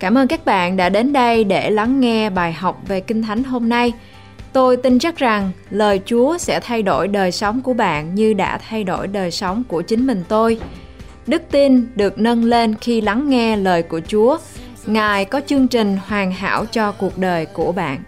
Cảm ơn các bạn đã đến đây để lắng nghe bài học về Kinh Thánh hôm nay. Tôi tin chắc rằng lời Chúa sẽ thay đổi đời sống của bạn như đã thay đổi đời sống của chính mình tôi. Đức tin được nâng lên khi lắng nghe lời của Chúa. Ngài có chương trình hoàn hảo cho cuộc đời của bạn.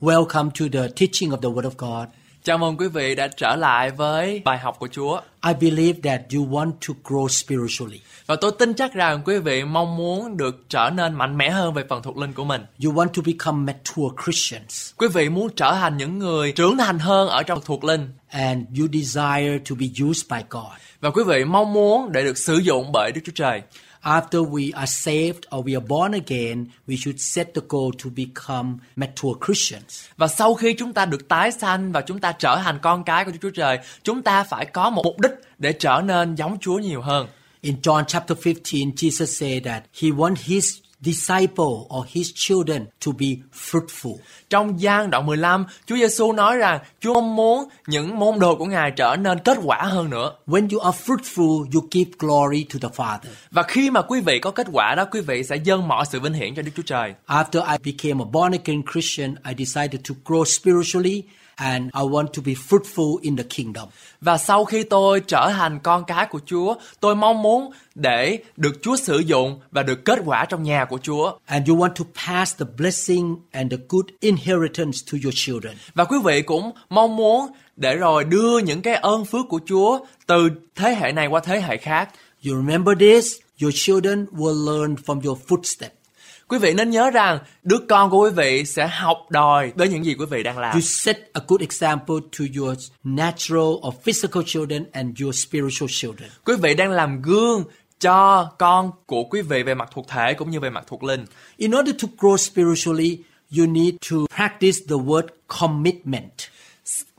Welcome to the teaching of the Word of God. Chào mừng quý vị đã trở lại với bài học của Chúa. I believe that you want to grow spiritually. Và tôi tin chắc rằng quý vị mong muốn được trở nên mạnh mẽ hơn về phần thuộc linh của mình. You want to become mature Christians. Quý vị muốn trở thành những người trưởng thành hơn ở trong thuộc linh. And you desire to be used by God. Và quý vị mong muốn để được sử dụng bởi Đức Chúa Trời. After we are saved or we are born again, we should set the goal to become mature Christians. Và sau khi chúng ta được tái sanh và chúng ta trở thành con cái của Đức Chúa Trời, chúng ta phải có một mục đích để trở nên giống Chúa nhiều hơn. In John chapter 15, Jesus said that he wants his disciple or his children to be fruitful. Trong gian đoạn 15, Chúa Giêsu nói rằng Chúa muốn những môn đồ của Ngài trở nên kết quả hơn nữa. When you are fruitful, you give glory to the Father. Và khi mà quý vị có kết quả đó, quý vị sẽ dâng mọi sự vinh hiển cho Đức Chúa Trời. After I became a born again Christian, I decided to grow spiritually and I want to be fruitful in the kingdom. Và sau khi tôi trở thành con cái của Chúa, tôi mong muốn để được Chúa sử dụng và được kết quả trong nhà của Chúa. And you want to pass the blessing and the good inheritance to your children. Và quý vị cũng mong muốn để rồi đưa những cái ơn phước của Chúa từ thế hệ này qua thế hệ khác. You remember this? Your children will learn from your footsteps. Quý vị nên nhớ rằng đứa con của quý vị sẽ học đòi với những gì quý vị đang làm. You set a good example to your natural or physical children and your spiritual children. Quý vị đang làm gương cho con của quý vị về mặt thuộc thể cũng như về mặt thuộc linh. In order to grow spiritually, you need to practice the word commitment.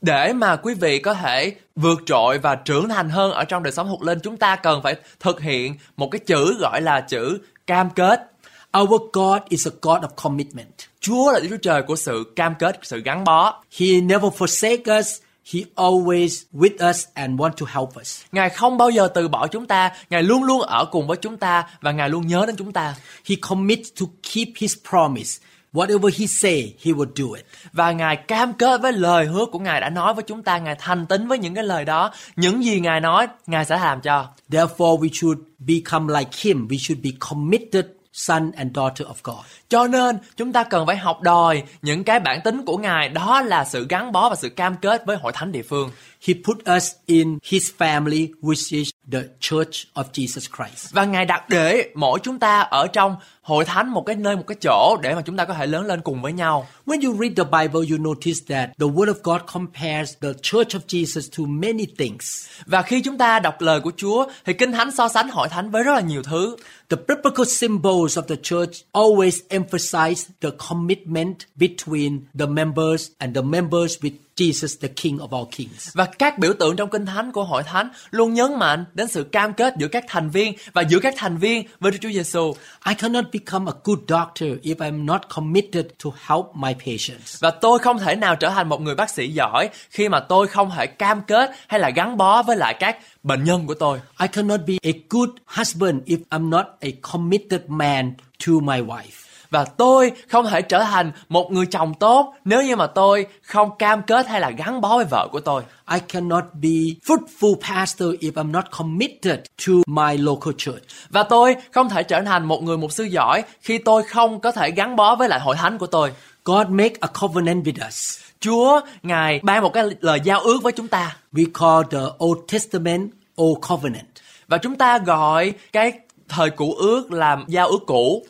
Để mà quý vị có thể vượt trội và trưởng thành hơn ở trong đời sống thuộc linh, chúng ta cần phải thực hiện một cái chữ gọi là chữ cam kết. Our God is a God of commitment. Chúa là Đức Chúa Trời của sự cam kết, sự gắn bó. He never forsake us. He always with us and want to help us. Ngài không bao giờ từ bỏ chúng ta, Ngài luôn luôn ở cùng với chúng ta và Ngài luôn nhớ đến chúng ta. He commits to keep his promise. Whatever he say, he will do it. Và Ngài cam kết với lời hứa của Ngài đã nói với chúng ta, Ngài thành tín với những cái lời đó. Những gì Ngài nói, Ngài sẽ làm cho. Therefore, we should become like him. We should be committed son and daughter of God. Cho nên, chúng ta cần phải học đòi những cái bản tính của Ngài, đó là sự gắn bó và sự cam kết với hội thánh địa phương. He put us in his family which is the church of Jesus Christ. Và Ngài đặt để mỗi chúng ta ở trong hội thánh một cái nơi một cái chỗ để mà chúng ta có thể lớn lên cùng với nhau. When you read the Bible you notice that the word of God compares the church of Jesus to many things. Và khi chúng ta đọc lời của Chúa thì Kinh Thánh so sánh hội thánh với rất là nhiều thứ. The biblical symbols of the church always emphasize the commitment between the members and the members with Jesus the King of all kings. Và các biểu tượng trong Kinh Thánh của hội thánh luôn nhấn mạnh đến sự cam kết giữa các thành viên và giữa các thành viên với Đức Chúa Giêsu. I cannot become a good doctor if I'm not committed to help my patients. Và tôi không thể nào trở thành một người bác sĩ giỏi khi mà tôi không thể cam kết hay là gắn bó với lại các bệnh nhân của tôi. I cannot be a good husband if I'm not a committed man to my wife. Và tôi không thể trở thành một người chồng tốt nếu như mà tôi không cam kết hay là gắn bó với vợ của tôi. I cannot be fruitful pastor if I'm not committed to my local church. Và tôi không thể trở thành một người mục sư giỏi khi tôi không có thể gắn bó với lại hội thánh của tôi. God make a covenant with us. Chúa, Ngài ban một cái lời giao ước với chúng ta. We call the Old Testament Old Covenant. Và chúng ta gọi cái thời cũ ước là giao ước cũ.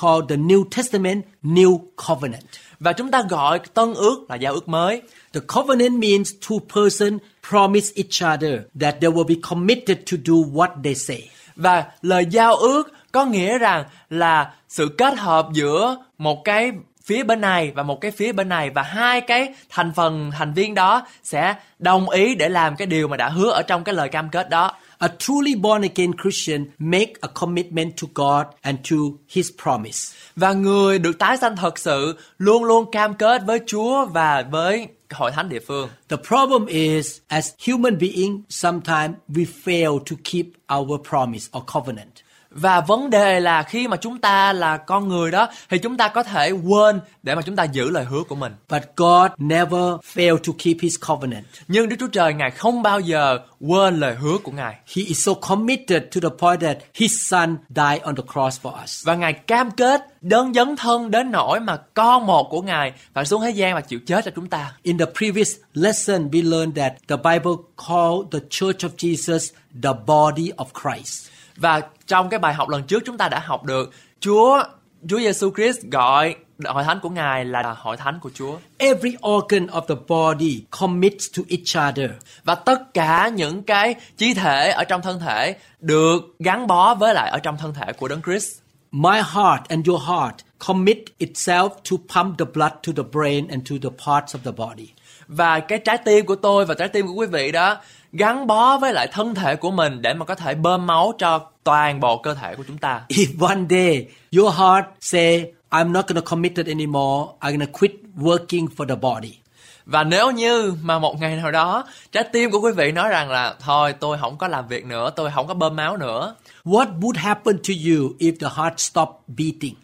We call the New Testament New Covenant. Và chúng ta gọi tân ước là giao ước mới. The covenant means two persons promise each other that they will be committed to do what they say. Và lời giao ước có nghĩa rằng là sự kết hợp giữa một cái phía bên này và một cái phía bên này và hai cái thành phần thành viên đó sẽ đồng ý để làm cái điều mà đã hứa ở trong cái lời cam kết đó. A truly born again Christian make a commitment to God and to his promise. Và người được tái sanh thật sự luôn luôn cam kết với Chúa và với hội thánh địa phương. The problem is, as human beings, sometimes we fail to keep our promise or covenant. Và vấn đề là khi mà chúng ta là con người đó thì chúng ta có thể quên để mà chúng ta giữ lời hứa của mình. But God never failed to keep his covenant. Nhưng Đức Chúa Trời Ngài không bao giờ quên lời hứa của Ngài. He is so committed to the point that his son died on the cross for us. Và Ngài cam kết đấng dấn thân đến nỗi mà con một của Ngài phải xuống thế gian và chịu chết cho chúng ta. In the previous lesson, we learned that the Bible called the church of Jesus the body of Christ. Và trong cái bài học lần trước chúng ta đã học được Chúa Chúa Giêsu Christ gọi hội thánh của Ngài là hội thánh của Chúa. Every organ of the body commits to each other. Và tất cả những cái chi thể ở trong thân thể được gắn bó với lại ở trong thân thể của Đấng Christ. My heart and your heart commit itself to pump the blood to the brain and to the parts of the body. Và cái trái tim của tôi và trái tim của quý vị đó gắn bó với lại thân thể của mình để mà có thể bơm máu cho toàn bộ cơ thể của chúng ta. If one day your heart say, I'm not to commit it anymore, I'm to quit working for the body. Và nếu như mà một ngày nào đó trái tim của quý vị nói rằng là thôi tôi không có làm việc nữa, tôi không có bơm máu nữa. What would happen to you if the heart stopped beating?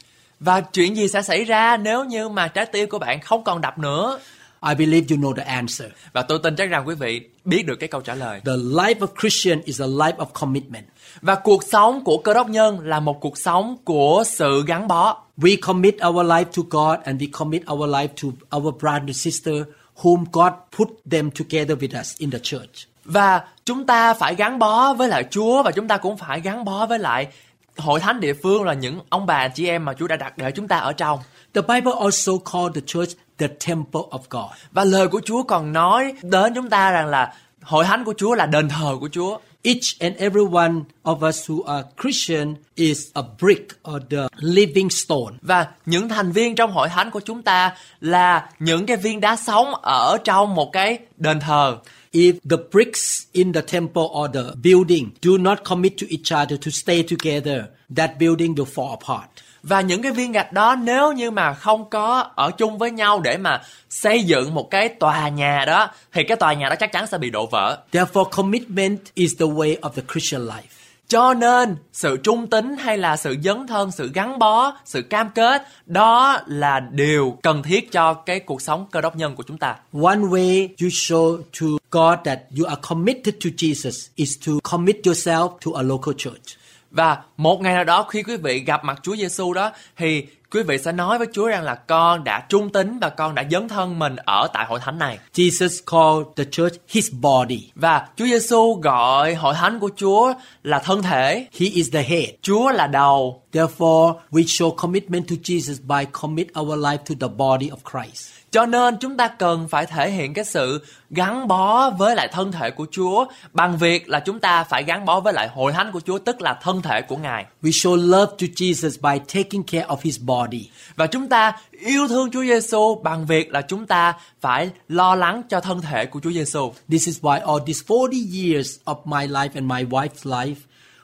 Và chuyện gì sẽ xảy ra nếu như mà trái tim của bạn không còn đập nữa? I believe you know the answer. Và tôi tin chắc rằng quý vị biết được cái câu trả lời. The life of Christian is a life of commitment. Và cuộc sống của cơ đốc nhân là một cuộc sống của sự gắn bó. We commit our life to God and we commit our life to our brother and sister whom God put them together with us in the church. Và chúng ta phải gắn bó với lại Chúa và chúng ta cũng phải gắn bó với lại hội thánh địa phương là những ông bà chị em mà Chúa đã đặt để chúng ta ở trong. The Bible also called the church the temple of God. Và lời của Chúa còn nói đến chúng ta rằng là hội thánh của Chúa là đền thờ của Chúa. Each and every one of us who are Christian is a brick or the living stone. Và những thành viên trong hội thánh của chúng ta là những cái viên đá sống ở trong một cái đền thờ. If the bricks in the temple or the building do not commit to each other to stay together, that building will fall apart. Và những cái viên gạch đó nếu như mà không có ở chung với nhau để mà xây dựng một cái tòa nhà đó thì cái tòa nhà đó chắc chắn sẽ bị đổ vỡ. Therefore, commitment is the way of the Christian life. Cho nên sự trung tín hay là sự dấn thân, sự gắn bó, sự cam kết đó là điều cần thiết cho cái cuộc sống cơ đốc nhân của chúng ta. One way you show to God that you are committed to Jesus is to commit yourself to a local church. Và một ngày nào đó khi quý vị gặp mặt Chúa Giêsu đó thì quý vị sẽ nói với Chúa rằng là con đã trung tín và con đã dấn thân mình ở tại hội thánh này. Jesus called the church his body. Và Chúa Giêsu gọi hội thánh của Chúa là thân thể. He is the head. Chúa là đầu. Therefore, we show commitment to Jesus by commit our life to the body of Christ. Cho nên chúng ta cần phải thể hiện cái sự gắn bó với lại thân thể của Chúa bằng việc là chúng ta phải gắn bó với lại hội thánh của Chúa tức là thân thể của Ngài. We show love to Jesus by taking care of his body. Và chúng ta yêu thương Chúa Giêsu bằng việc là chúng ta phải lo lắng cho thân thể của Chúa Giêsu. This is why all these 40 years of my life and my wife's life,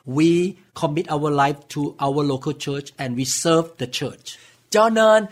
we commit our life to our local church and we serve the church. Cho nên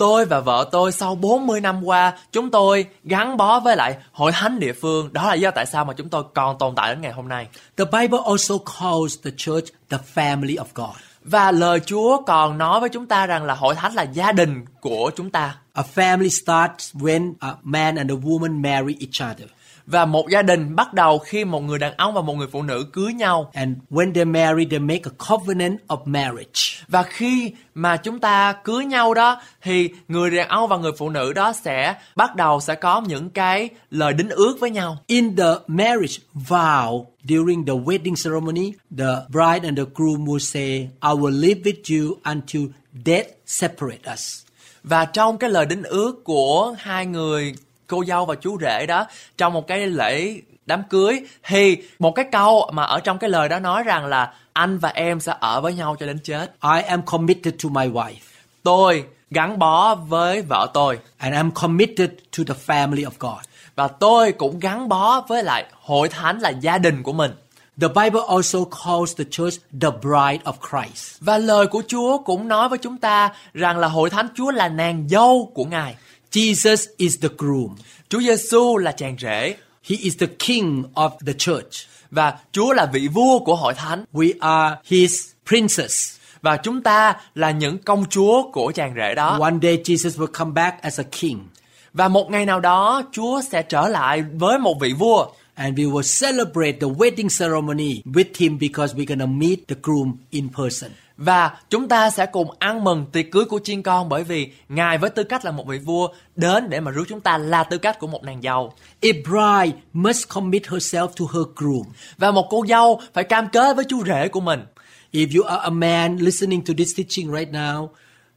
tôi và vợ tôi sau 40 năm qua chúng tôi gắn bó với lại hội thánh địa phương. Đó là do tại sao mà chúng tôi còn tồn tại đến ngày hôm nay. The Bible also calls the church the family of God. Và lời Chúa còn nói với chúng ta rằng là hội thánh là gia đình của chúng ta. A family starts when a man and a woman marry each other. Và một gia đình bắt đầu khi một người đàn ông và một người phụ nữ cưới nhau. And when they marry, they make a covenant of marriage. Và khi mà chúng ta cưới nhau đó thì người đàn ông và người phụ nữ đó sẽ bắt đầu sẽ có những cái lời đính ước với nhau. In the marriage vow during the wedding ceremony, the bride and the groom will say, I will live with you until death separate us. Và trong cái lời đính ước của hai người cô dâu và chú rể đó trong một cái lễ đám cưới thì một cái câu mà ở trong cái lời đó nói rằng là anh và em sẽ ở với nhau cho đến chết. I am committed to my wife. Tôi gắn bó với vợ tôi And I'm committed to the family of God. và tôi cũng gắn bó với lại hội thánh là gia đình của mình. The Bible also calls the church the bride of Christ. Và lời của Chúa cũng nói với chúng ta rằng là hội thánh Chúa là nàng dâu của Ngài. Jesus is the groom. Chúa Giêsu là chàng rể He is the king of the church. và Chúa là vị vua của hội thánh We are his princess. và chúng ta là những công chúa của chàng rể đó. One day Jesus will come back as a king. Và một ngày nào đó Chúa sẽ trở lại với một vị vua And we will celebrate the wedding ceremony with him because we're gonna meet the groom in person. Và chúng ta sẽ cùng ăn mừng tiệc cưới của chiên con bởi vì Ngài với tư cách là một vị vua đến để mà rước chúng ta là tư cách của một nàng dâu. A bride must commit herself to her groom. Và một cô dâu phải cam kết với chú rể của mình. If you are a man listening to this teaching right now,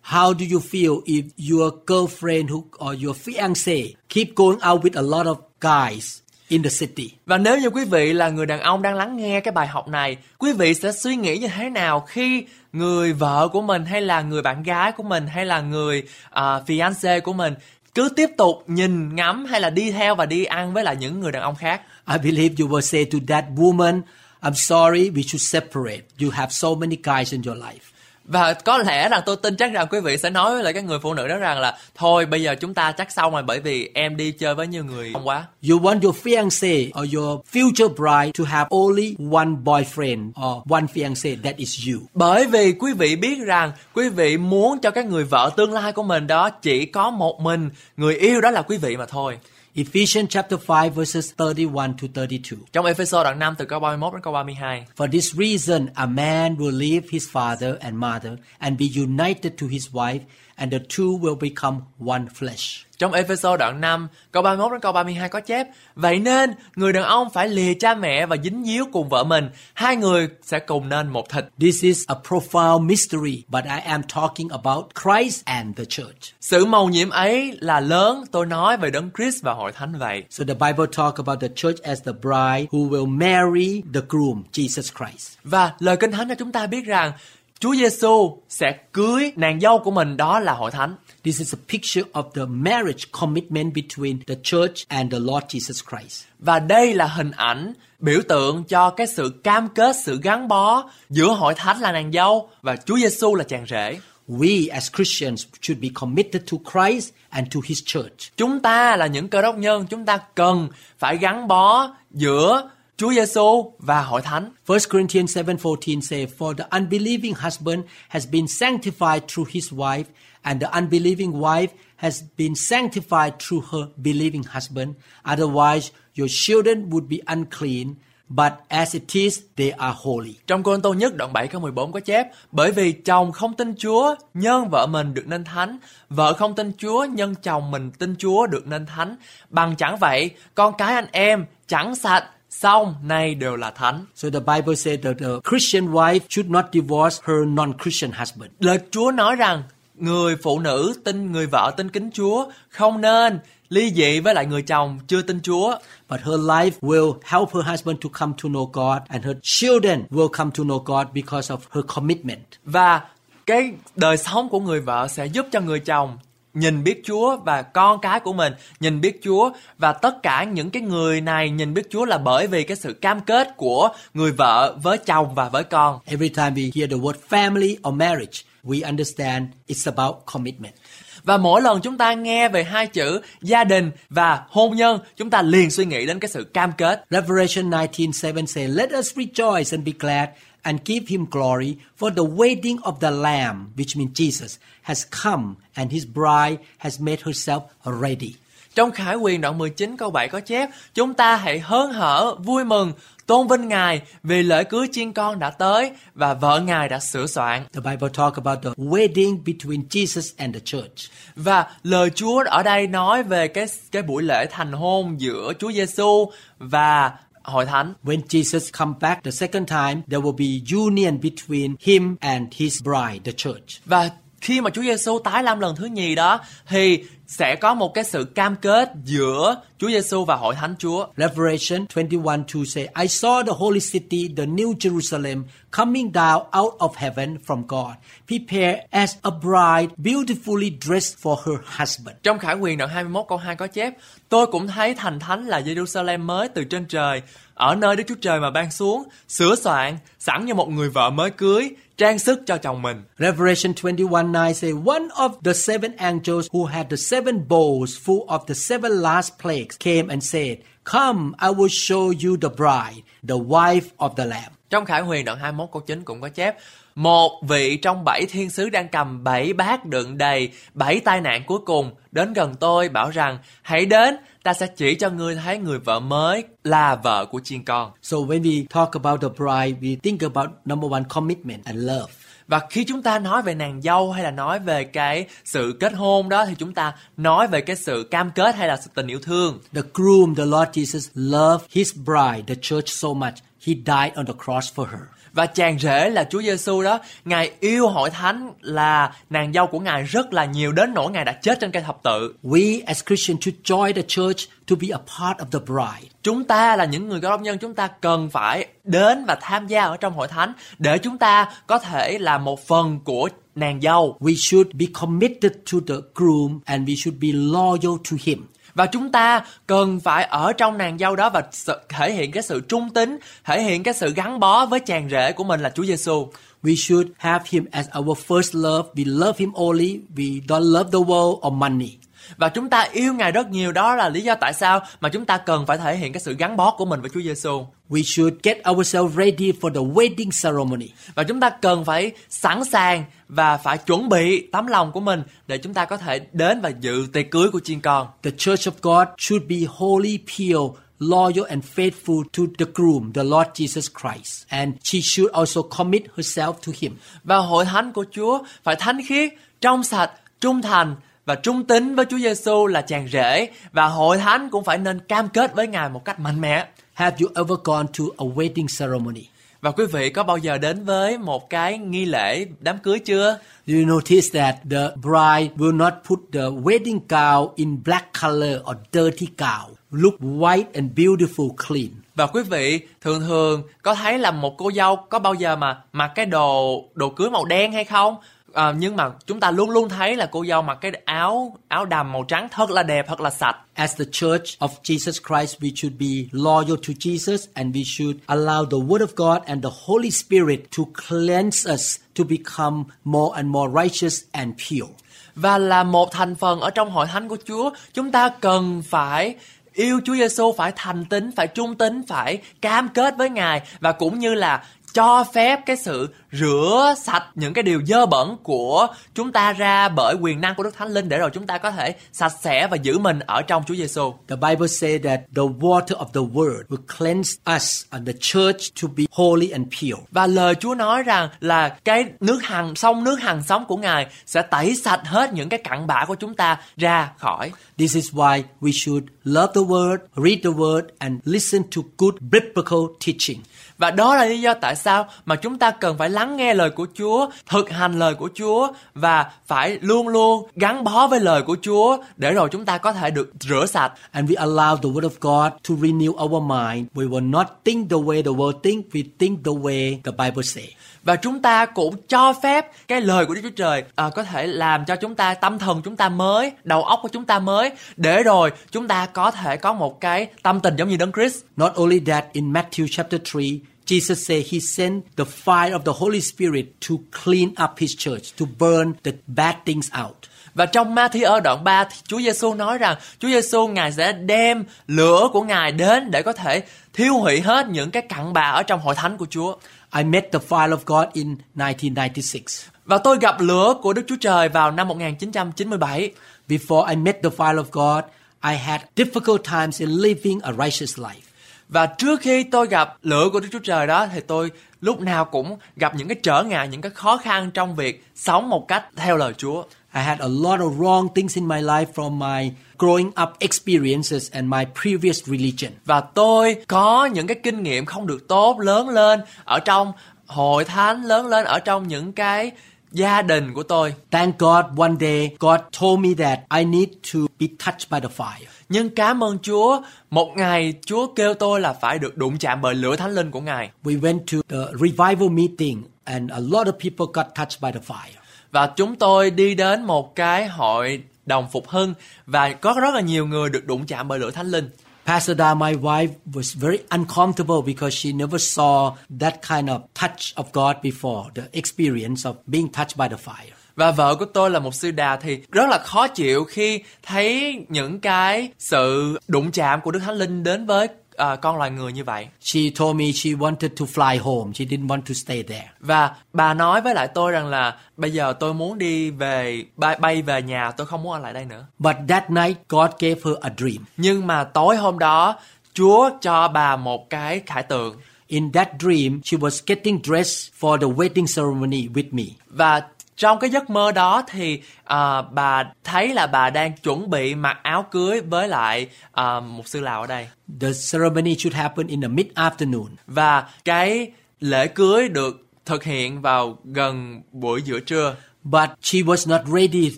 how do you feel if your girlfriend who, or your fiance keep going out with a lot of guys in the city? Và nếu như quý vị là người đàn ông đang lắng nghe cái bài học này, quý vị sẽ suy nghĩ như thế nào khi người vợ của mình hay là người bạn gái của mình hay là người uh, fiance của mình cứ tiếp tục nhìn ngắm hay là đi theo và đi ăn với lại những người đàn ông khác. I believe you will say to that woman, I'm sorry, we should separate. You have so many guys in your life. Và có lẽ rằng tôi tin chắc rằng quý vị sẽ nói với lại cái người phụ nữ đó rằng là thôi bây giờ chúng ta chắc xong rồi bởi vì em đi chơi với nhiều người không quá. You want your fiance or your future bride to have only one boyfriend or one fiance, that is you. Bởi vì quý vị biết rằng quý vị muốn cho cái người vợ tương lai của mình đó chỉ có một mình người yêu đó là quý vị mà thôi. Ephesians chapter 5 verses 31 to 32. Trong Ephesos đoạn 5 từ câu 31 đến câu 32. For this reason, a man will leave his father and mother and be united to his wife, and the two will become one flesh. Trong Ephesos đoạn 5, câu 31 đến câu 32 có chép Vậy nên, người đàn ông phải lìa cha mẹ và dính díu cùng vợ mình Hai người sẽ cùng nên một thịt This is a profound mystery, but I am talking about Christ and the church. Sự màu nhiệm ấy là lớn Tôi nói về đấng Christ và hội thánh vậy So the Bible talk about the church as the bride who will marry the groom, Jesus Christ. Và lời kinh thánh cho chúng ta biết rằng Chúa Giêsu sẽ cưới nàng dâu của mình đó là hội thánh This is a picture of the marriage commitment between the church and the Lord Jesus Christ. Và đây là hình ảnh biểu tượng cho cái sự cam kết, sự gắn bó giữa hội thánh là nàng dâu và Chúa Giêsu là chàng rể. We as Christians should be committed to Christ and to his church. Chúng ta là những cơ đốc nhân, chúng ta cần phải gắn bó giữa Chúa Giêsu và hội thánh. 1 Corinthians 7:14 say for the unbelieving husband has been sanctified through his wife and the unbelieving wife has been sanctified through her believing husband otherwise your children would be unclean but as it is they are holy. Trong Côn Tô nhất đoạn 7 câu 14 có chép Bởi vì chồng không tin Chúa nhân vợ mình được nên thánh Vợ không tin Chúa nhân chồng mình tin Chúa được nên thánh Bằng chẳng vậy con cái anh em chẳng sạch xong nay đều là thánh So the Bible said that the Christian wife should not divorce her non-Christian husband. Lời Chúa nói rằng người phụ nữ tin người vợ tin kính Chúa không nên ly dị với lại người chồng chưa tin Chúa But her life will help her husband to come to know God and her children will come to know God because of her commitment. và cái đời sống của người vợ sẽ giúp cho người chồng nhìn biết Chúa và con cái của mình nhìn biết Chúa và tất cả những cái người này nhìn biết Chúa là bởi vì cái sự cam kết của người vợ với chồng và với con. Every time we hear the word family or marriage, we understand it's about commitment. Và mỗi lần chúng ta nghe về hai chữ gia đình và hôn nhân, chúng ta liền suy nghĩ đến cái sự cam kết. Revelation 19:7 say, "Let us rejoice and be glad and give him glory, for the wedding of the lamb, which means Jesus, has come and his bride has made herself ready." Trong Khải Quyền đoạn 19 câu 7 có chép, chúng ta hãy hớn hở, vui mừng, tôn vinh Ngài vì lễ cưới chiên con đã tới và vợ Ngài đã sửa soạn. The Bible talk about the wedding between Jesus and the church. Và lời Chúa ở đây nói về cái cái buổi lễ thành hôn giữa Chúa Giêsu và hội thánh. When Jesus come back the second time, there will be union between him and his bride, the church. Và khi mà Chúa Giêsu tái lâm lần thứ nhì đó thì sẽ có một cái sự cam kết giữa Chúa Giêsu và hội thánh Chúa. Revelation 21:2 say, I saw the holy city, the new Jerusalem, coming down out of heaven from God, prepared as a bride beautifully dressed for her husband. Trong Khải Quyền đoạn 21 câu 2 có chép Tôi cũng thấy thành thánh là Jerusalem mới từ trên trời ở nơi Đức Chúa Trời mà ban xuống Sửa soạn sẵn như một người vợ mới cưới Trang sức cho chồng mình Revelation 21:9 say, One of the seven angels who had the seven seven bowls full of the seven last plagues came and said, Come, I will show you the bride, the wife of the Lamb. Trong Khải Huyền đoạn 21 câu 9 cũng có chép một vị trong bảy thiên sứ đang cầm bảy bát đựng đầy bảy tai nạn cuối cùng. Đến gần tôi bảo rằng hãy đến ta sẽ chỉ cho ngươi thấy người vợ mới là vợ của chiên con. So when we talk about the bride, we think about number one, commitment and love. và khi chúng ta nói về nàng dâu hay là nói về cái sự kết hôn đó thì chúng ta nói về cái sự cam kết hay là sự tình yêu thương. The groom, the Lord Jesus, loved his bride, the church so much, he died on the cross for her. và chàng rể là Chúa Giêsu đó, Ngài yêu hội thánh là nàng dâu của Ngài rất là nhiều đến nỗi Ngài đã chết trên cây thập tự. We as Christians should join the church to be a part of the bride. Chúng ta là những người có đốc nhân chúng ta cần phải đến và tham gia ở trong hội thánh để chúng ta có thể là một phần của nàng dâu We should be committed to the groom and we should be loyal to him và chúng ta cần phải ở trong nàng dâu đó và sự- thể hiện cái sự trung tín, thể hiện cái sự gắn bó với chàng rể của mình là Chúa Giêsu. We should have him as our first love. We love him only. We don't love the world or money. Và chúng ta yêu Ngài rất nhiều đó là lý do tại sao mà chúng ta cần phải thể hiện cái sự gắn bó của mình với Chúa Giêsu. We should get ourselves ready for the wedding ceremony. Và chúng ta cần phải sẵn sàng và phải chuẩn bị tấm lòng của mình để chúng ta có thể đến và dự tiệc cưới của chiên con. The church of God should be holy, pure, loyal, and faithful to the groom, the Lord Jesus Christ. And she should also commit herself to him. Và hội thánh của Chúa phải thánh khiết, trong sạch, trung thành và trung tín với Chúa Giêsu là chàng rể và hội thánh cũng phải nên cam kết với Ngài một cách mạnh mẽ. Have you ever gone to a wedding ceremony? Và quý vị có bao giờ đến với một cái nghi lễ đám cưới chưa? Do you notice that the bride will not put the wedding gown in black color or dirty gown? Look white and beautiful, clean. Và quý vị thường thường có thấy là một cô dâu có bao giờ mà mặc cái đồ đồ cưới màu đen hay không? À, nhưng mà chúng ta luôn luôn thấy là cô dâu mặc cái áo áo đầm màu trắng thật là đẹp, thật là sạch. As the church of Jesus Christ, we should be loyal to Jesus and we should allow the Word of God and the Holy Spirit to cleanse us to become more and more righteous and pure. Và là một thành phần ở trong hội thánh của Chúa, chúng ta cần phải yêu Chúa Giêsu phải thành tín, phải trung tín, phải cam kết với Ngài và cũng như là cho phép cái sự rửa sạch những cái điều dơ bẩn của chúng ta ra bởi quyền năng của Đức Thánh Linh để rồi chúng ta có thể sạch sẽ và giữ mình ở trong Chúa Giêsu. The Bible says that the water of the Word will cleanse us and the church to be holy and pure. Và lời Chúa nói rằng là cái nước hằng sông nước hằng sống của Ngài sẽ tẩy sạch hết những cái cặn bã của chúng ta ra khỏi. This is why we should love the Word, read the Word, and listen to good biblical teaching. Và đó là lý do tại sao mà chúng ta cần phải lắng nghe lời của Chúa, thực hành lời của Chúa và phải luôn luôn gắn bó với lời của Chúa để rồi chúng ta có thể được rửa sạch. And we allow the Word of God to renew our mind. We will not think the way the world think. We think the way the Bible says. Và chúng ta cũng cho phép cái lời của Đức Chúa Trời à, có thể làm cho chúng ta tâm thần chúng ta mới, đầu óc của chúng ta mới để rồi chúng ta có thể có một cái tâm tình giống như Đấng Christ. Not only that, in Matthew chapter 3, Jesus said he sent the fire of the Holy Spirit to clean up his church, to burn the bad things out. Và trong Ma-thi-ơ đoạn 3 thì Chúa Giêsu nói rằng Chúa Giêsu Ngài sẽ đem lửa của Ngài đến để có thể thiêu hủy hết những cái cặn bã ở trong hội thánh của Chúa. I met the fire of God in 1996. Và tôi gặp lửa của Đức Chúa Trời vào năm 1997. Before I met the fire of God, I had difficult times in living a righteous life. Và trước khi tôi gặp lửa của Đức Chúa Trời đó thì tôi lúc nào cũng gặp những cái trở ngại, những cái khó khăn trong việc sống một cách theo lời Chúa. I had a lot of wrong things in my life from my growing up experiences and my previous religion. Và tôi có những cái kinh nghiệm không được tốt lớn lên ở trong hội thánh, lớn lên ở trong những cái gia đình của tôi. Thank God one day God told me that I need to be touched by the fire. Nhưng cảm ơn Chúa, một ngày Chúa kêu tôi là phải được đụng chạm bởi lửa thánh linh của Ngài. We went to the revival meeting and a lot of people got touched by the fire. Và chúng tôi đi đến một cái hội đồng phục hưng và có rất là nhiều người được đụng chạm bởi lửa thánh linh. Pastor Da, my wife, was very uncomfortable because she never saw that kind of touch of God before, the experience of being touched by the fire. Và vợ của tôi là một sư đà thì rất là khó chịu khi thấy những cái sự đụng chạm của Đức Thánh Linh đến với à, con loài người như vậy. She told me she wanted to fly home. She didn't want to stay there. Và bà nói với lại tôi rằng là bây giờ tôi muốn đi về bay, bay về nhà, tôi không muốn ở lại đây nữa. But that night, God gave her a dream. Nhưng mà tối hôm đó, Chúa cho bà một cái khải tượng In that dream, she was getting dressed for the wedding ceremony with me. và trong cái giấc mơ đó thì à, bà thấy là bà đang chuẩn bị mặc áo cưới với lại à, một sư lào ở đây The ceremony should happen in the mid afternoon. và cái lễ cưới được thực hiện vào gần buổi giữa trưa But she was not ready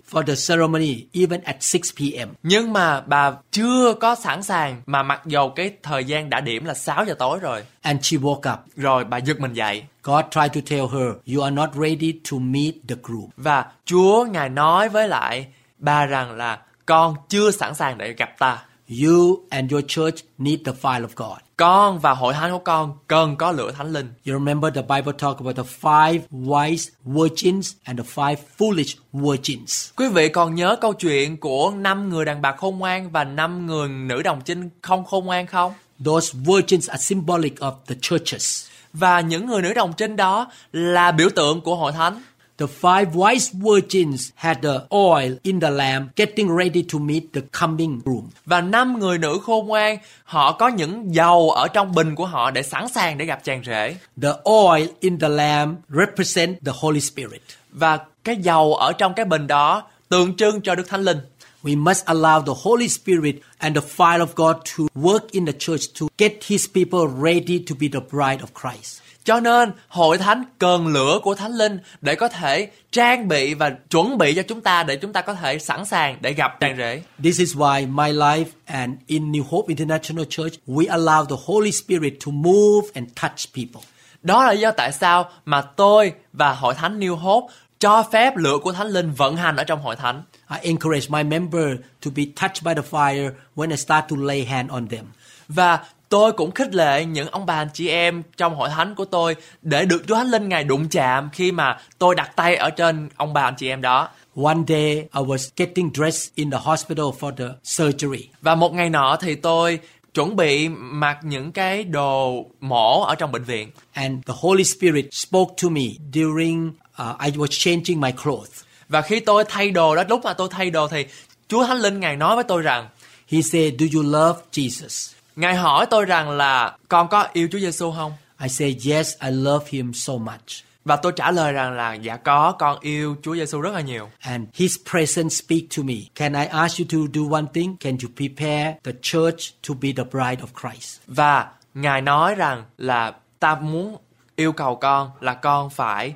for the ceremony even at 6 p.m. nhưng mà bà chưa có sẵn sàng mà mặc dầu cái thời gian đã điểm là 6 giờ tối rồi And she woke up. rồi bà giật mình dậy God tried to tell her, You are not ready to meet the group. và Chúa ngài nói với lại bà rằng là con chưa sẵn sàng để gặp ta You and your church need the fire of God. Con và hội thánh của con cần có lửa thánh linh You remember the Bible talk about the five wise virgins and the five foolish virgins. Quý vị còn nhớ câu chuyện của năm người đàn bà khôn ngoan và năm người nữ đồng trinh không khôn ngoan không? Those virgins are symbolic of the churches. Và những người nữ đồng trinh đó là biểu tượng của hội thánh. The five wise virgins had the oil in the lamp getting ready to meet the coming groom. Và năm người nữ khôn ngoan, họ có những dầu ở trong bình của họ để sẵn sàng để gặp chàng rể. The oil in the lamp represent the Holy Spirit. Và cái dầu ở trong cái bình đó tượng trưng cho Đức Thánh Linh. We must allow the Holy Spirit and the fire of God to work in the church to get his people ready to be the bride of Christ. Cho nên hội thánh cần lửa của Thánh Linh để có thể trang bị và chuẩn bị cho chúng ta để chúng ta có thể sẵn sàng để gặp chàng rể. This is why my life and in New Hope International Church, we allow the Holy Spirit to move and touch people. Đó là do tại sao mà tôi và hội thánh New Hope cho phép lửa của Thánh Linh vận hành ở trong hội thánh. I encourage my member to be touched by the fire when I start to lay hand on them. Và tôi cũng khích lệ những ông bà anh chị em trong hội thánh của tôi để được Chúa Thánh Linh Ngài đụng chạm khi mà tôi đặt tay ở trên ông bà anh chị em đó. One day I was getting dressed in the hospital for the surgery. Và một ngày nọ thì tôi chuẩn bị mặc những cái đồ mổ ở trong bệnh viện. And the Holy Spirit spoke to me during uh, I was changing my clothes. Và khi tôi thay đồ đó, lúc mà tôi thay đồ thì Chúa Thánh Linh Ngài nói với tôi rằng He said, Do you love Jesus? Ngài hỏi tôi rằng là con có yêu Chúa Giêsu không? I said, Yes, I love him so much. Và tôi trả lời rằng là dạ có, con yêu Chúa Giêsu rất là nhiều. And his presence speak to me. Can I ask you to do one thing? Can you prepare the church to be the bride of Christ? Và Ngài nói rằng là ta muốn yêu cầu con là con phải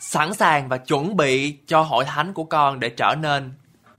sẵn sàng và chuẩn bị cho hội thánh của con để trở nên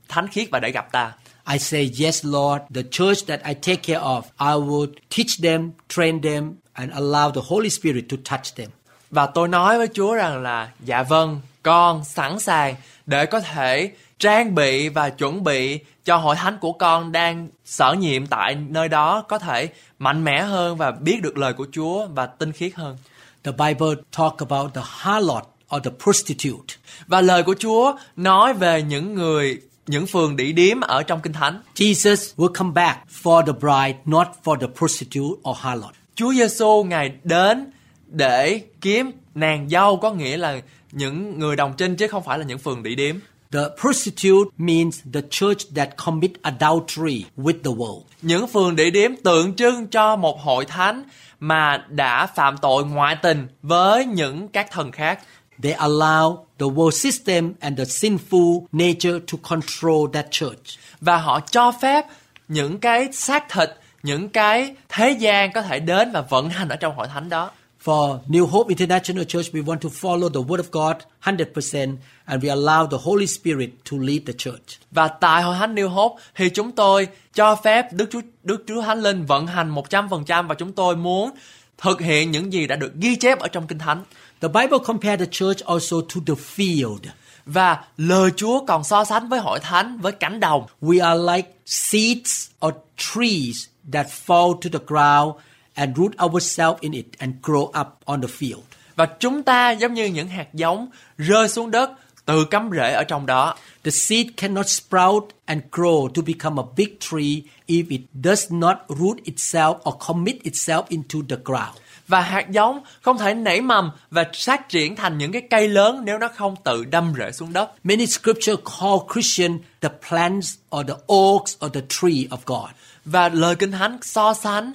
thánh khiết và để gặp ta. I say, Yes, Lord. The church that I take care of, I would teach them, train them, and allow the Holy Spirit to touch them. Và tôi nói với Chúa rằng là dạ vâng, con sẵn sàng để có thể trang bị và chuẩn bị cho hội thánh của con đang sở nhiệm tại nơi đó có thể mạnh mẽ hơn và biết được lời của Chúa và tinh khiết hơn. The Bible talk about the harlot or the prostitute. Và lời của Chúa nói về những người những phường đỉ điếm ở trong kinh thánh. Jesus will come back for the bride, not for the prostitute or harlot. Chúa Giêsu ngài đến để kiếm nàng dâu có nghĩa là những người đồng trinh chứ không phải là những phường đỉ điếm. The prostitute means the church that commit adultery with the world. Những phường đỉ điếm tượng trưng cho một hội thánh mà đã phạm tội ngoại tình với những các thần khác. They allow the world system and the sinful nature to control that church. Và họ cho phép những cái xác thịt, những cái thế gian có thể đến và vận hành ở trong hội thánh đó. For New Hope International Church, we want to follow the Word of God 100% and we allow the Holy Spirit to lead the church. Và tại hội thánh New Hope thì chúng tôi cho phép Đức Chúa Đức Chúa Thánh Linh vận hành 100% và chúng tôi muốn thực hiện những gì đã được ghi chép ở trong Kinh Thánh. The Bible compared the church also to the field. Và lời Chúa còn so sánh với hội thánh với cánh đồng. We are like seeds or trees that fall to the ground and root ourselves in it and grow up on the field. Và chúng ta giống như những hạt giống rơi xuống đất, tự cắm rễ ở trong đó. The seed cannot sprout and grow to become a big tree if it does not root itself or commit itself into the ground. Và hạt giống không thể nảy mầm và phát triển thành những cái cây lớn nếu nó không tự đâm rễ xuống đất. Many scripture call Christian the plants or the oaks or the tree of God. Và lời Kinh Thánh so sánh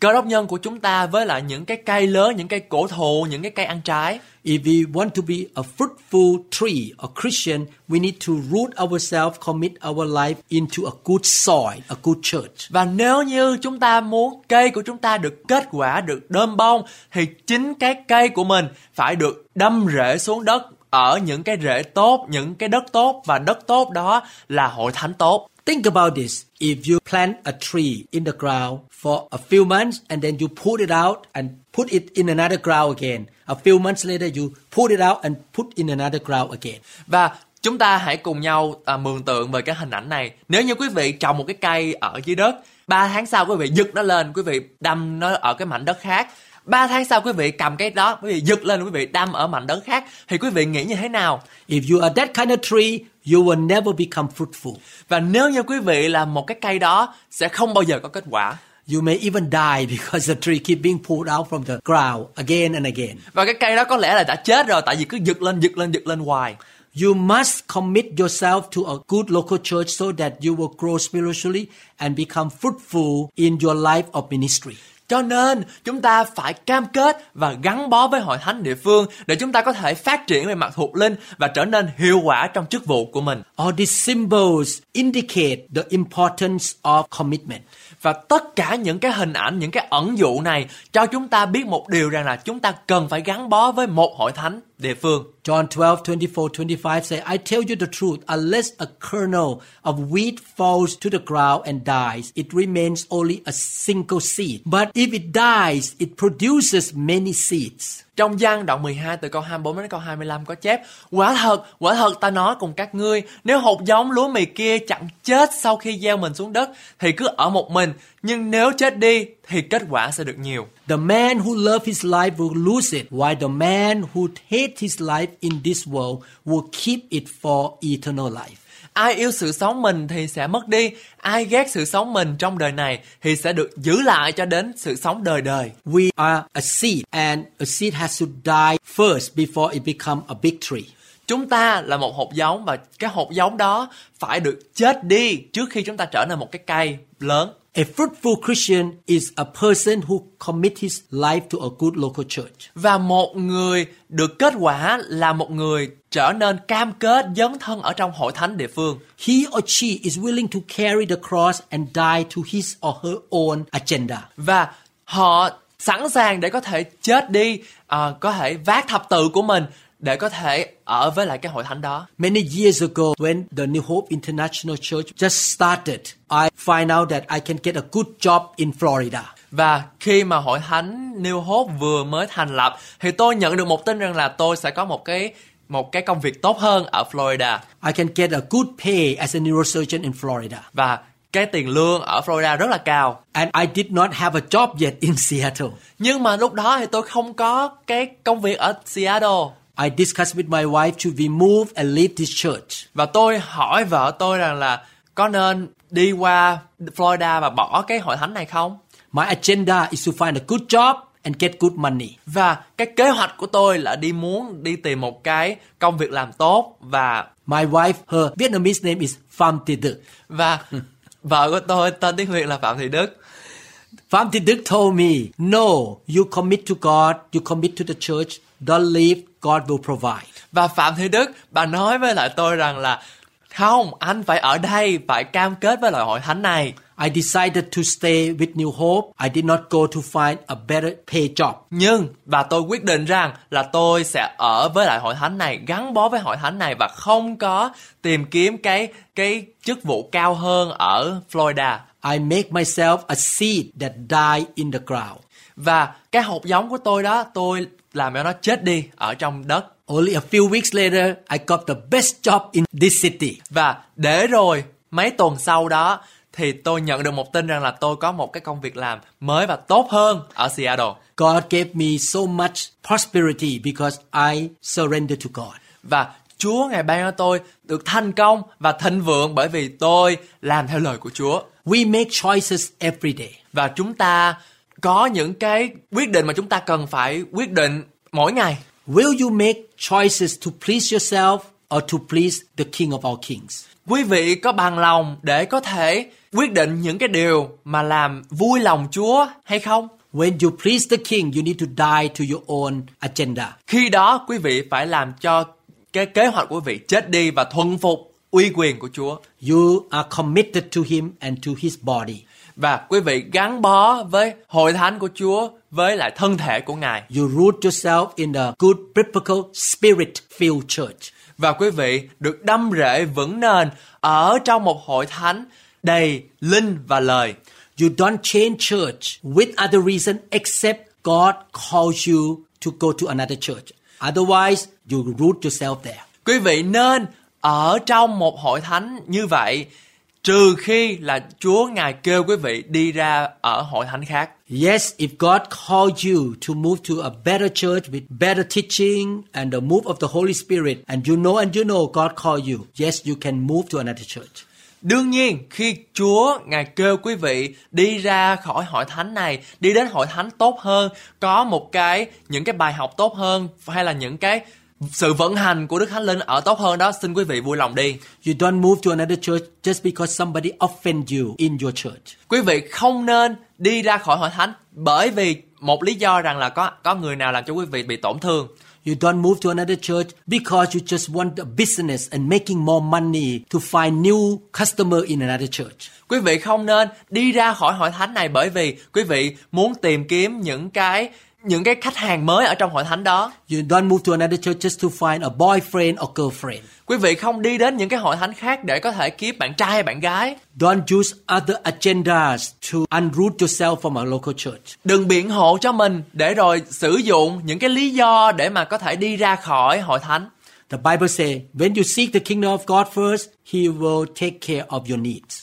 cơ đốc nhân của chúng ta với lại những cái cây lớn, những cây cổ thụ, những cái cây ăn trái. If we want to be a fruitful tree or Christian, we need to root ourselves, commit our life into a good soil, a good church. Và nếu như chúng ta muốn cây của chúng ta được kết quả, được đơm bông, thì chính cái cây của mình phải được đâm rễ xuống đất ở những cái rễ tốt, những cái đất tốt và đất tốt đó là hội thánh tốt. Think about this. If you plant a tree in the ground for a few months and then you put it out and put it in another ground again, a few months later you put it out and put in another ground again. Và chúng ta hãy cùng nhau à, mường tượng về cái hình ảnh này. Nếu như quý vị trồng một cái cây ở dưới đất, 3 tháng sau quý vị giật nó lên, quý vị đâm nó ở cái mảnh đất khác. 3 tháng sau quý vị cầm cái đó, quý vị giật lên, quý vị đâm ở mảnh đất khác. Thì quý vị nghĩ như thế nào? If you are that kind of tree, you will never become fruitful. Và nếu như quý vị là một cái cây đó, sẽ không bao giờ có kết quả. You may even die because the tree keep being pulled out from the ground again and again. Và cái cây đó có lẽ là đã chết rồi, tại vì cứ giật lên, giật lên, giật lên hoài. You must commit yourself to a good local church so that you will grow spiritually and become fruitful in your life of ministry. Cho nên chúng ta phải cam kết và gắn bó với hội thánh địa phương để chúng ta có thể phát triển về mặt thuộc linh và trở nên hiệu quả trong chức vụ của mình. All these symbols indicate the importance of commitment. Và tất cả những cái hình ảnh, những cái ẩn dụ này cho chúng ta biết một điều rằng là chúng ta cần phải gắn bó với một hội thánh địa phương. John 12, 24, 25 say, I tell you the truth, unless a kernel of wheat falls to the ground and dies, it remains only a single seed. But if it dies, it produces many seeds. Trong gian đoạn 12 từ câu 24 đến câu 25 có chép Quả thật, quả thật ta nói cùng các ngươi Nếu hột giống lúa mì kia chẳng chết sau khi gieo mình xuống đất Thì cứ ở một mình Nhưng nếu chết đi thì kết quả sẽ được nhiều The man who loves his life will lose it, while the man who hates his life in this world will keep it for eternal life. Ai yêu sự sống mình thì sẽ mất đi. Ai ghét sự sống mình trong đời này Thì sẽ được giữ lại cho đến sự sống đời đời. We are a seed, and a seed has to die first before it becomes a big tree. Chúng ta là một hột giống Và cái hột giống đó phải được chết đi Trước khi chúng ta trở nên một cái cây lớn A fruitful Christian is a person who commits his life to a good local church. Và một người được kết quả là một người trở nên cam kết dấn thân ở trong hội thánh địa phương. He or she is willing to carry the cross and die to his or her own agenda. Và họ sẵn sàng để có thể chết đi, à, có thể vác thập tự của mình để có thể ở với lại cái hội thánh đó. Many years ago, when the New Hope International Church just started, I find out that I can get a good job in Florida. Và khi mà hội thánh New Hope vừa mới thành lập thì tôi nhận được một tin rằng là tôi sẽ có một cái một cái công việc tốt hơn ở Florida I can get a good pay as a neurosurgeon in Florida. và cái tiền lương ở Florida rất là cao. And I did not have a job yet in Seattle. Nhưng mà lúc đó thì tôi không có cái công việc ở Seattle I discussed with my wife should we move and leave this church. và tôi hỏi vợ tôi rằng là có nên đi qua Florida và bỏ cái hội thánh này không? My agenda is to find a good job and get good money. Và cái kế hoạch của tôi là đi muốn đi tìm một cái công việc làm tốt và My wife, her Vietnamese name is Pham Thị Đức. và vợ của tôi tên tiếng Việt là Phạm Thị Đức Pham Thị Đức told me, no, you commit to God, you commit to the church, don't leave, God will provide. và Phạm Thị Đức bà nói với lại tôi rằng là không anh phải ở đây phải cam kết với lại hội thánh này I decided to stay with New Hope. I did not go to find a better pay job. nhưng và tôi quyết định rằng là tôi sẽ ở với lại hội thánh này gắn bó với hội thánh này và không có tìm kiếm cái cái chức vụ cao hơn ở Florida I make myself a seed that die in the ground. và cái hột giống của tôi đó tôi làm cho nó chết đi ở trong đất Only a few weeks later, I got the best job in this city. và để rồi mấy tuần sau đó thì tôi nhận được một tin rằng là tôi có một cái công việc làm mới và tốt hơn ở Seattle God gave me so much prosperity because I surrendered to God. và Chúa ngài ban cho tôi được thành công và thịnh vượng bởi vì tôi làm theo lời của Chúa. We make choices every day. Và chúng ta có những cái quyết định mà chúng ta cần phải quyết định mỗi ngày. Will you make choices to please yourself or to please the King of all kings? Quý vị có bằng lòng để có thể quyết định những cái điều mà làm vui lòng Chúa hay không? When you please the king, you need to die to your own agenda. Khi đó quý vị phải làm cho cái kế hoạch của vị chết đi và thuần phục uy quyền của Chúa. You are committed to him and to his body. Và quý vị gắn bó với hội thánh của Chúa với lại thân thể của Ngài. You root yourself in a good biblical spirit-filled church. Và quý vị được đâm rễ vững nền ở trong một hội thánh đầy linh và lời. You don't change church with other reason except God calls you to go to another church. Otherwise, you root yourself there. Quý vị nên ở trong một hội thánh như vậy trừ khi là Chúa ngài kêu quý vị đi ra ở hội thánh khác. Yes, if God called you to move to a better church with better teaching and the move of the Holy Spirit, and you know and you know God called you, yes, you can move to another church. Đương nhiên khi Chúa ngài kêu quý vị đi ra khỏi hội thánh này, đi đến hội thánh tốt hơn, có một cái những cái bài học tốt hơn hay là những cái sự vận hành của Đức Thánh Linh ở tốt hơn đó, xin quý vị vui lòng đi. You don't move to another church just because somebody offend you in your church. Quý vị không nên đi ra khỏi hội thánh bởi vì một lý do rằng là có có người nào làm cho quý vị bị tổn thương. You don't move to another church because you just want a business and making more money to find new customer in another church. Quý vị không nên đi ra khỏi hội thánh này bởi vì quý vị muốn tìm kiếm những cái những cái khách hàng mới ở trong hội thánh đó. You don't move to another church just to find a boyfriend or girlfriend. Quý vị không đi đến những cái hội thánh khác để có thể kiếm bạn trai hay bạn gái. Don't use other agendas to unroot yourself from a local church. Đừng biện hộ cho mình để rồi sử dụng những cái lý do để mà có thể đi ra khỏi hội thánh. The Bible says, when you seek the kingdom of God first, He will take care of your needs.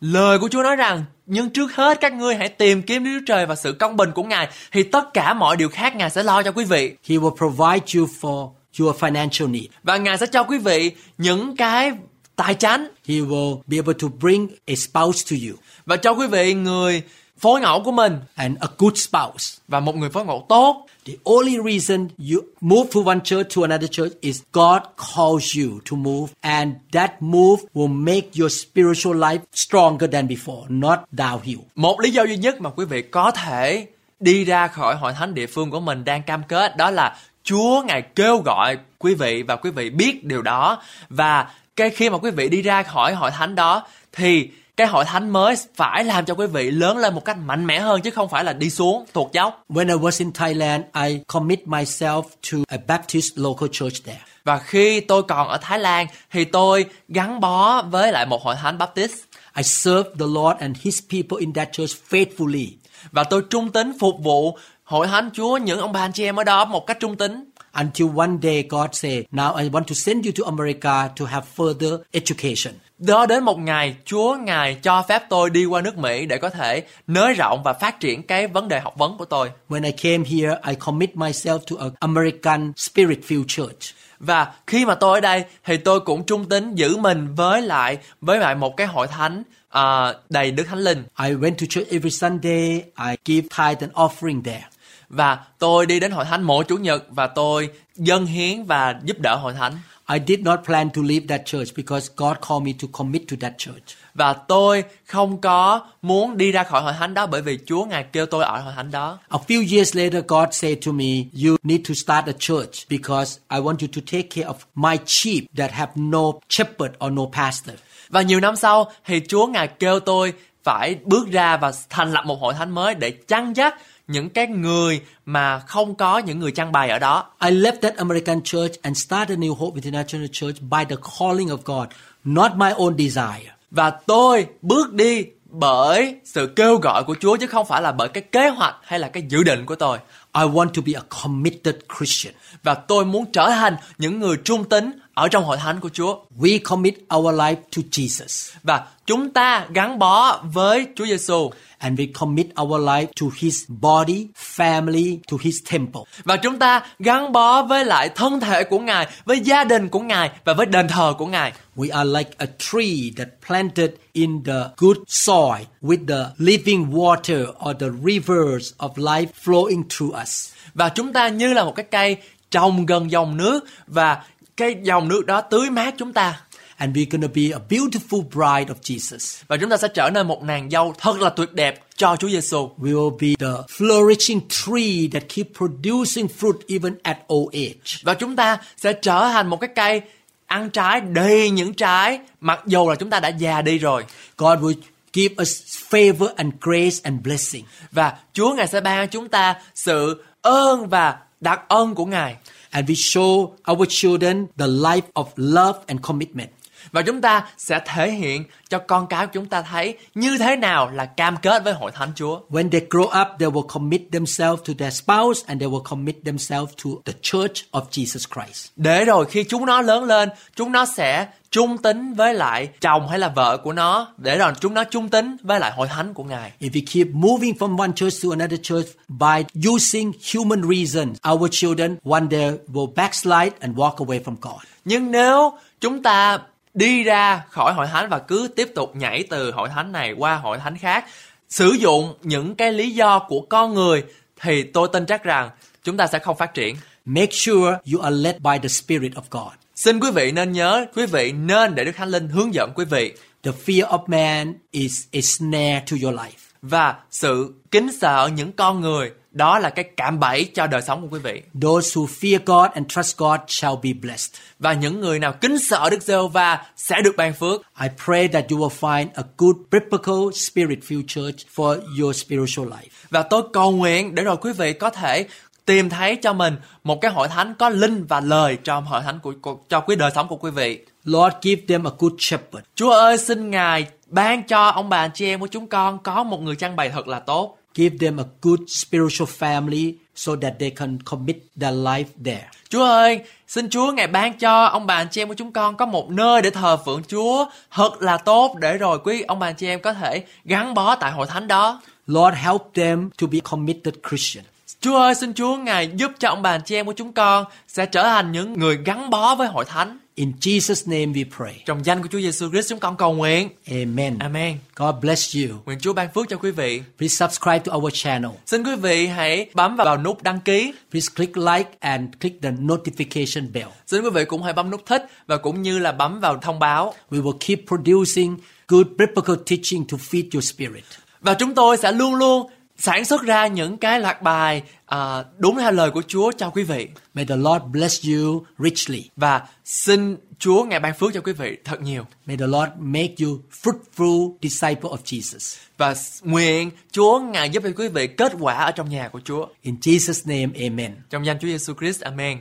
Lời của Chúa nói rằng, nhưng trước hết các ngươi hãy tìm kiếm Đức Chúa Trời và sự công bình của Ngài, thì tất cả mọi điều khác Ngài sẽ lo cho quý vị. He will provide you for your financial need. Và Ngài sẽ cho quý vị những cái tài chánh He will be able to bring a spouse to you và cho quý vị người phối ngẫu của mình and a good spouse. và một người phối ngẫu tốt. The only reason you move to one church to another church is God calls you to move, and that move will make your spiritual life stronger than before, not downhill. Một lý do duy nhất mà quý vị có thể đi ra khỏi hội thánh địa phương của mình đang cam kết đó là Chúa ngài kêu gọi quý vị và quý vị biết điều đó và cái khi mà quý vị đi ra khỏi hội thánh đó thì cái hội thánh mới phải làm cho quý vị lớn lên một cách mạnh mẽ hơn chứ không phải là đi xuống tuột dốc. When I was in Thailand, I commit myself to a Baptist local church there. Và khi tôi còn ở Thái Lan thì tôi gắn bó với lại một hội thánh Baptist I served the Lord and His people in that church faithfully. và tôi trung tín phục vụ hội thánh Chúa những ông bà anh chị em ở đó một cách trung tín. Until one day God said, Now I want to send you to America to have further education. Đó đến một ngày Chúa Ngài cho phép tôi đi qua nước Mỹ để có thể nới rộng và phát triển cái vấn đề học vấn của tôi. When I came here, I commit myself to an American spirit filled church. Và khi mà tôi ở đây thì tôi cũng trung tín giữ mình với lại với lại một cái hội thánh à, đầy Đức Thánh Linh I went to church every Sunday. I give tithe and offering there. và tôi đi đến hội thánh mỗi chủ nhật và tôi dâng hiến và giúp đỡ hội thánh I did not plan to leave that church because God called me to commit to that church. và tôi không có muốn đi ra khỏi hội thánh đó bởi vì Chúa ngài kêu tôi ở hội thánh đó A few years later, God said to me, You need to start a church because I want you to take care of my sheep that have no shepherd or no pastor. và nhiều năm sau thì Chúa ngài kêu tôi phải bước ra và thành lập một hội thánh mới để chăn dắt những cái người mà không có những người chăn bày ở đó I left that American church and started New Hope International Church by the calling of God, not my own desire. và tôi bước đi bởi sự kêu gọi của Chúa chứ không phải là bởi cái kế hoạch hay là cái dự định của tôi. I want to be a committed Christian. và tôi muốn trở thành những người trung tín ở trong hội thánh của Chúa. We commit our life to Jesus Và chúng ta gắn bó với Chúa Giêsu and we commit our life to his body, family, to his temple. và chúng ta gắn bó với lại thân thể của Ngài, với gia đình của Ngài và với đền thờ của Ngài. We are like a tree that planted in the good soil with the living water or the rivers of life flowing through us. Và chúng ta như là một cái cây trồng gần dòng nước và cái dòng nước đó tưới mát chúng ta. And we're going to be a beautiful bride of Jesus. Và chúng ta sẽ trở nên một nàng dâu thật là tuyệt đẹp cho Chúa Giêsu. We will be the flourishing tree that keep producing fruit even at old age. Và chúng ta sẽ trở thành một cái cây ăn trái đầy những trái mặc dù là chúng ta đã già đi rồi. God will give us favor and grace and blessing. Và Chúa Ngài sẽ ban chúng ta sự ơn và đặc ân của Ngài. And we show our children the life of love and commitment. Và chúng ta sẽ thể hiện cho con cái của chúng ta thấy như thế nào là cam kết với hội thánh Chúa. When they grow up, they will commit themselves to their spouse and they will commit themselves to the church of Jesus Christ. Để rồi khi chúng nó lớn lên, chúng nó sẽ trung tín với lại chồng hay là vợ của nó. Để rồi chúng nó trung tín với lại hội thánh của Ngài. If we keep moving from one church to another church by using human reasons, our children one day will backslide and walk away from God. Nhưng nếu chúng ta đi ra khỏi hội thánh và cứ tiếp tục nhảy từ hội thánh này qua hội thánh khác, sử dụng những cái lý do của con người thì tôi tin chắc rằng chúng ta sẽ không phát triển. Make sure you are led by the Spirit of God. Xin quý vị nên nhớ, quý vị nên để Đức Thánh Linh hướng dẫn quý vị The fear of man is a snare to your life. và sự kính sợ những con người đó là cái cạm bẫy cho đời sống của quý vị. Those who fear God and trust God shall be blessed. Và những người nào kính sợ Đức Giê-hô-va sẽ được ban phước. I pray that you will find a good biblical spirit-filled church for your spiritual life. Và tôi cầu nguyện để rồi quý vị có thể tìm thấy cho mình một cái hội thánh có linh và lời trong hội thánh của, của cho quý đời sống của quý vị. Lord, give them a good shepherd. Chúa ơi xin Ngài ban cho ông bà anh chị em của chúng con có một người trang bày thật là tốt. Give them a good spiritual family so that they can commit their life there. Chúa ơi, xin Chúa Ngài ban cho ông bà anh chị em của chúng con có một nơi để thờ phượng Chúa thật là tốt để rồi quý ông bà anh chị em có thể gắn bó tại hội thánh đó. Lord, help them to be committed Christian. Chúa ơi, xin Chúa Ngài giúp cho ông bà anh chị em của chúng con sẽ trở thành những người gắn bó với hội thánh. In Jesus' name we pray. Trong danh của Chúa Giêsu Christ chúng con cầu nguyện. Amen. Amen. God bless you. Nguyện Chúa ban phước cho quý vị. Please subscribe to our channel. Xin quý vị hãy bấm vào nút đăng ký. Please click like and click the notification bell. Xin quý vị cũng hãy bấm nút thích và cũng như là bấm vào thông báo. We will keep producing good biblical teaching to feed your spirit. Và chúng tôi sẽ luôn luôn sản xuất ra những cái loạt bài à, đúng theo lời của Chúa cho quý vị. May the Lord bless you richly. Và xin Chúa ngài ban phước cho quý vị thật nhiều. May the Lord make you fruitful disciple of Jesus. Và nguyện Chúa ngài giúp cho quý vị kết quả ở trong nhà của Chúa. In Jesus' name, amen. Trong danh Chúa Giêsu Christ, Amen.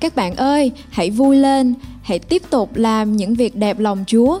Các bạn ơi, hãy vui lên, hãy tiếp tục làm những việc đẹp lòng Chúa.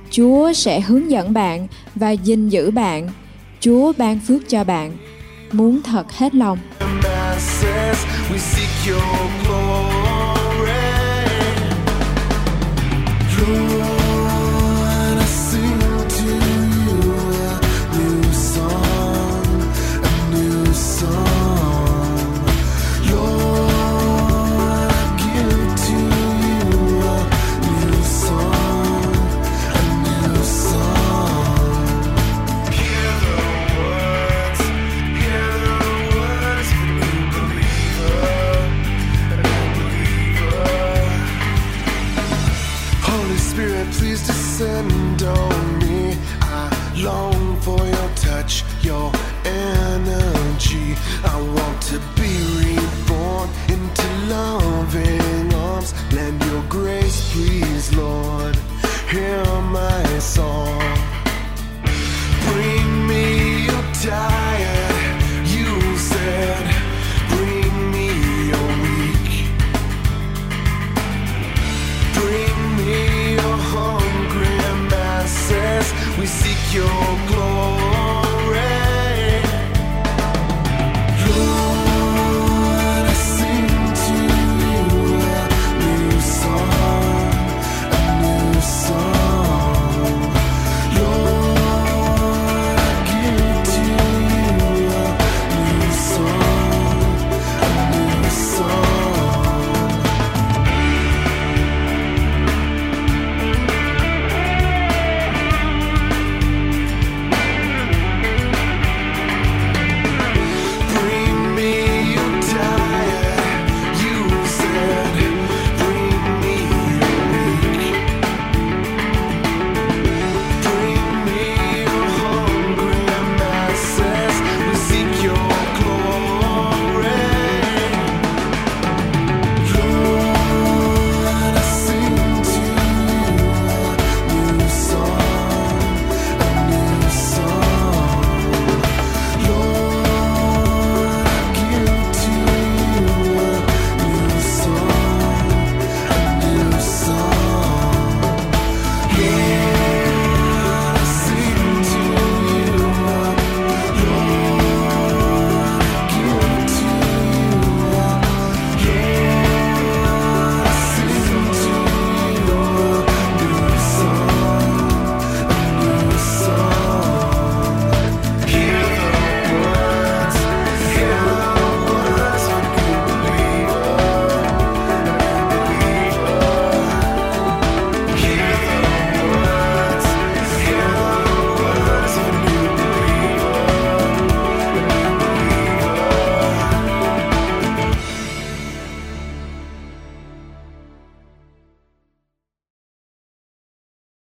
Chúa sẽ hướng dẫn bạn và gìn giữ bạn. Chúa ban phước cho bạn. Muốn thật hết lòng.